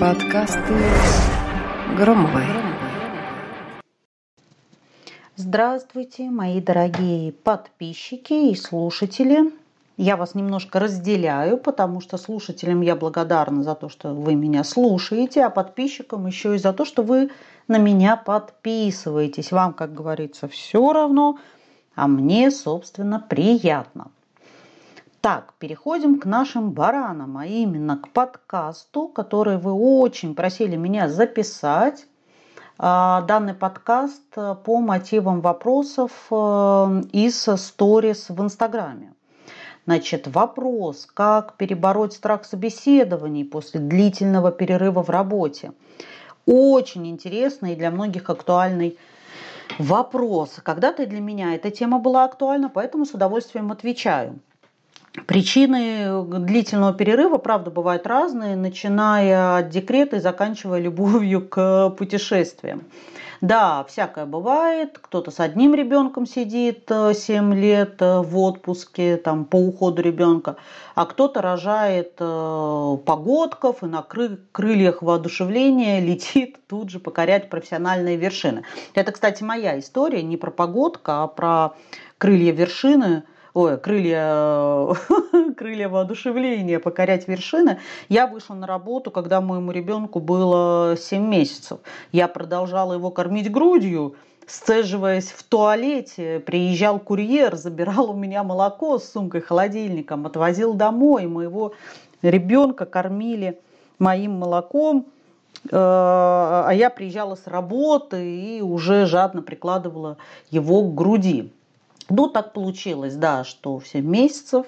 Подкасты Громовой. Здравствуйте, мои дорогие подписчики и слушатели. Я вас немножко разделяю, потому что слушателям я благодарна за то, что вы меня слушаете, а подписчикам еще и за то, что вы на меня подписываетесь. Вам, как говорится, все равно, а мне, собственно, приятно. Так, переходим к нашим баранам, а именно к подкасту, который вы очень просили меня записать. А, данный подкаст по мотивам вопросов э, из сторис в Инстаграме. Значит, вопрос, как перебороть страх собеседований после длительного перерыва в работе. Очень интересный и для многих актуальный вопрос. Когда-то для меня эта тема была актуальна, поэтому с удовольствием отвечаю. Причины длительного перерыва, правда, бывают разные, начиная от декрета и заканчивая любовью к путешествиям. Да, всякое бывает. Кто-то с одним ребенком сидит 7 э, лет э, в отпуске там, по уходу ребенка, а кто-то рожает э, погодков и на крыльях воодушевления летит тут же покорять профессиональные вершины. Это, кстати, моя история не про погодка, а про крылья вершины – ой, крылья, крылья воодушевления, покорять вершины. Я вышла на работу, когда моему ребенку было 7 месяцев. Я продолжала его кормить грудью, сцеживаясь в туалете, приезжал курьер, забирал у меня молоко с сумкой, холодильником, отвозил домой. Моего ребенка кормили моим молоком, э, а я приезжала с работы и уже жадно прикладывала его к груди. Ну, так получилось, да, что в 7 месяцев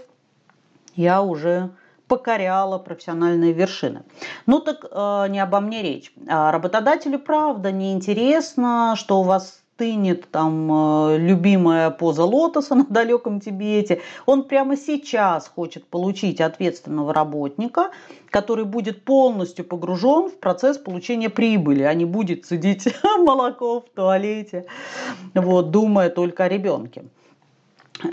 я уже покоряла профессиональные вершины. Ну так э, не обо мне речь. А работодателю правда не интересно, что у вас стынет там э, любимая поза лотоса на далеком Тибете. Он прямо сейчас хочет получить ответственного работника, который будет полностью погружен в процесс получения прибыли, а не будет сидеть молоко в туалете, вот, думая только о ребенке.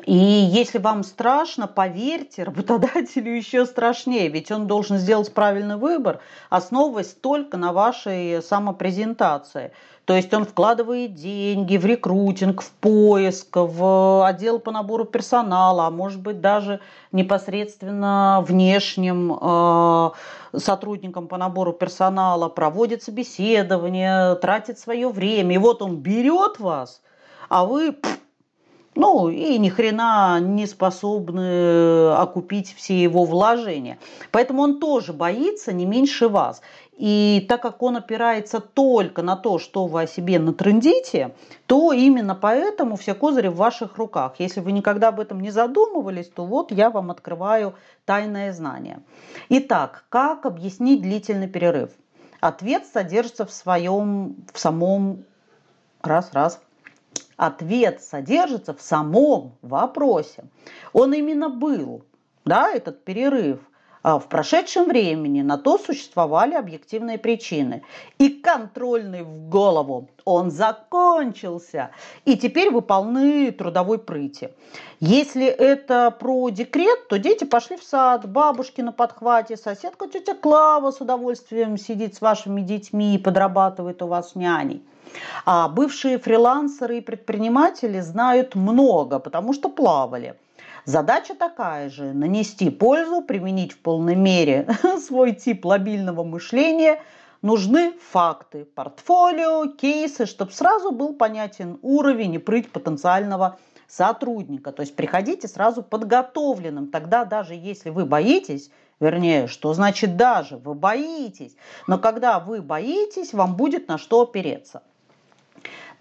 И если вам страшно, поверьте, работодателю еще страшнее, ведь он должен сделать правильный выбор, основываясь только на вашей самопрезентации. То есть он вкладывает деньги в рекрутинг, в поиск, в отдел по набору персонала, а может быть даже непосредственно внешним э, сотрудникам по набору персонала, проводит собеседование, тратит свое время. И вот он берет вас, а вы ну и ни хрена не способны окупить все его вложения. Поэтому он тоже боится не меньше вас. И так как он опирается только на то, что вы о себе натрендите, то именно поэтому все козыри в ваших руках. Если вы никогда об этом не задумывались, то вот я вам открываю тайное знание. Итак, как объяснить длительный перерыв? Ответ содержится в своем, в самом раз-раз ответ содержится в самом вопросе. Он именно был, да, этот перерыв. А в прошедшем времени на то существовали объективные причины. И контрольный в голову. Он закончился. И теперь вы трудовой прыти. Если это про декрет, то дети пошли в сад, бабушки на подхвате, соседка тетя Клава с удовольствием сидит с вашими детьми и подрабатывает у вас няней. А бывшие фрилансеры и предприниматели знают много, потому что плавали. Задача такая же – нанести пользу, применить в полной мере свой тип лобильного мышления. Нужны факты, портфолио, кейсы, чтобы сразу был понятен уровень и прыть потенциального сотрудника. То есть приходите сразу подготовленным. Тогда даже если вы боитесь, вернее, что значит даже, вы боитесь, но когда вы боитесь, вам будет на что опереться.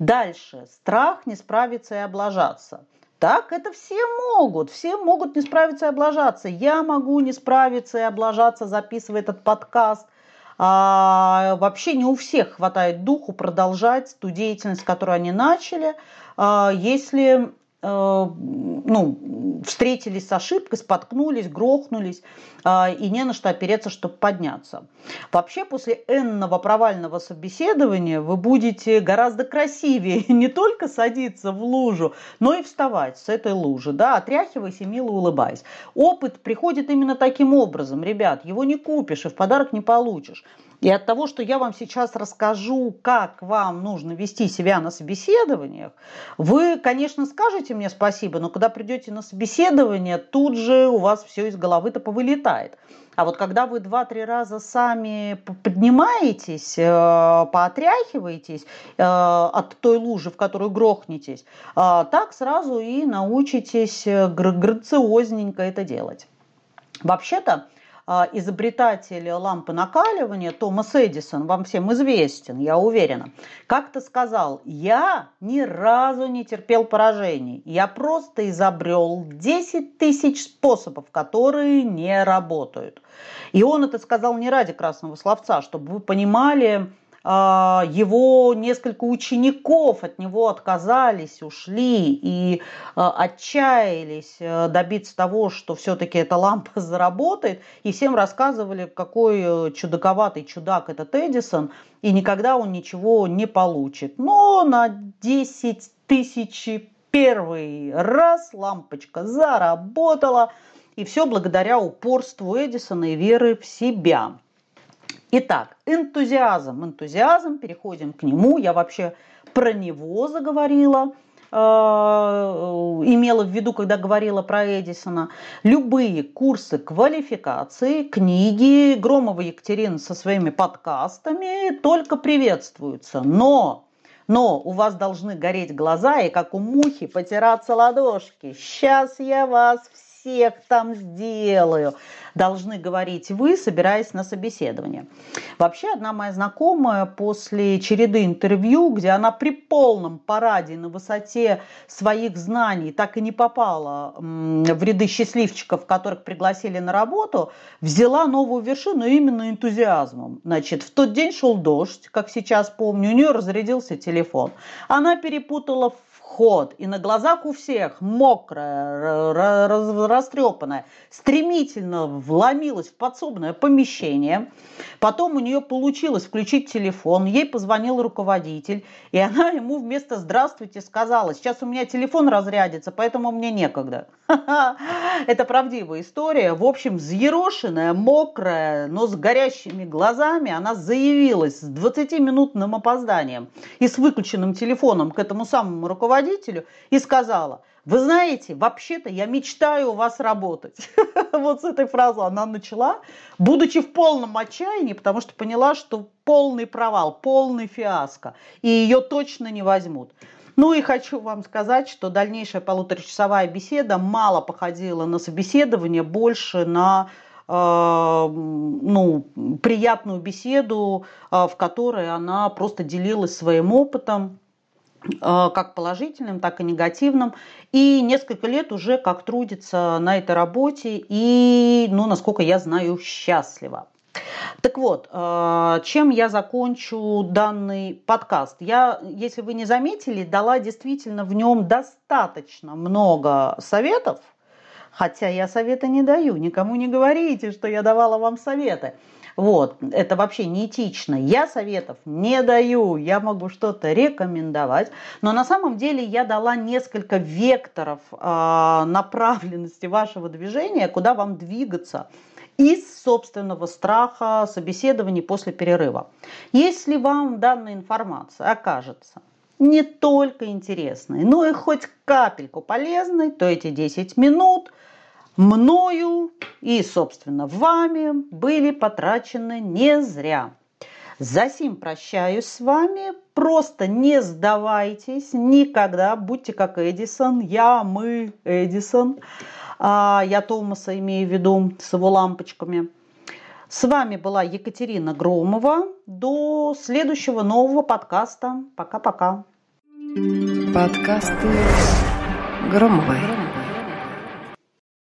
Дальше. Страх не справиться и облажаться. Так, это все могут. Все могут не справиться и облажаться. Я могу не справиться и облажаться, записывая этот подкаст. А, вообще не у всех хватает духу продолжать ту деятельность, которую они начали. А, если ну, встретились с ошибкой, споткнулись, грохнулись, и не на что опереться, чтобы подняться. Вообще, после энного провального собеседования вы будете гораздо красивее не только садиться в лужу, но и вставать с этой лужи, да, отряхиваясь и мило улыбаясь. Опыт приходит именно таким образом, ребят, его не купишь и в подарок не получишь. И от того, что я вам сейчас расскажу, как вам нужно вести себя на собеседованиях, вы, конечно, скажете мне спасибо, но когда придете на собеседование, тут же у вас все из головы-то повылетает. А вот когда вы два-три раза сами поднимаетесь, э, поотряхиваетесь э, от той лужи, в которую грохнетесь, э, так сразу и научитесь грациозненько это делать. Вообще-то, изобретатель лампы накаливания Томас Эдисон, вам всем известен, я уверена, как-то сказал, я ни разу не терпел поражений, я просто изобрел 10 тысяч способов, которые не работают. И он это сказал не ради красного словца, чтобы вы понимали, а, его несколько учеников от него отказались, ушли и а, отчаялись э, добиться того, что все-таки эта лампа заработает, и всем рассказывали, какой э, чудаковатый чудак этот Эдисон, и никогда он ничего не получит. Но на 10 тысяч первый раз лампочка заработала, и все благодаря упорству Эдисона и веры в себя. Итак, энтузиазм, энтузиазм, переходим к нему. Я вообще про него заговорила, э, имела в виду, когда говорила про Эдисона. Любые курсы квалификации, книги, Громова Екатерина со своими подкастами только приветствуются. Но но у вас должны гореть глаза и как у мухи потираться ладошки. Сейчас я вас всех там сделаю должны говорить вы, собираясь на собеседование. Вообще, одна моя знакомая после череды интервью, где она при полном параде на высоте своих знаний так и не попала в ряды счастливчиков, которых пригласили на работу, взяла новую вершину именно энтузиазмом. Значит, в тот день шел дождь, как сейчас помню, у нее разрядился телефон. Она перепутала вход, и на глазах у всех мокрая, растрепанная, стремительно вломилась в подсобное помещение. Потом у нее получилось включить телефон, ей позвонил руководитель, и она ему вместо «здравствуйте» сказала, сейчас у меня телефон разрядится, поэтому мне некогда. Это правдивая история. В общем, взъерошенная, мокрая, но с горящими глазами, она заявилась с 20-минутным опозданием и с выключенным телефоном к этому самому руководителю, руководителю и сказала, вы знаете, вообще-то я мечтаю у вас работать. Вот с этой фразы она начала, будучи в полном отчаянии, потому что поняла, что полный провал, полный фиаско, и ее точно не возьмут. Ну и хочу вам сказать, что дальнейшая полуторачасовая беседа мало походила на собеседование, больше на э, ну, приятную беседу, э, в которой она просто делилась своим опытом, как положительным, так и негативным. И несколько лет уже как трудится на этой работе и, ну, насколько я знаю, счастлива. Так вот, э, чем я закончу данный подкаст? Я, если вы не заметили, дала действительно в нем достаточно много советов, хотя я советы не даю, никому не говорите, что я давала вам советы. Вот, это вообще неэтично. Я советов не даю, я могу что-то рекомендовать, но на самом деле я дала несколько векторов э, направленности вашего движения, куда вам двигаться из собственного страха собеседований после перерыва. Если вам данная информация окажется не только интересной, но и хоть капельку полезной, то эти 10 минут – мною и, собственно, вами были потрачены не зря. Засим прощаюсь с вами. Просто не сдавайтесь никогда. Будьте как Эдисон. Я, мы, Эдисон. А, я Томаса имею в виду с его лампочками. С вами была Екатерина Громова. До следующего нового подкаста. Пока-пока. Подкасты Громовой.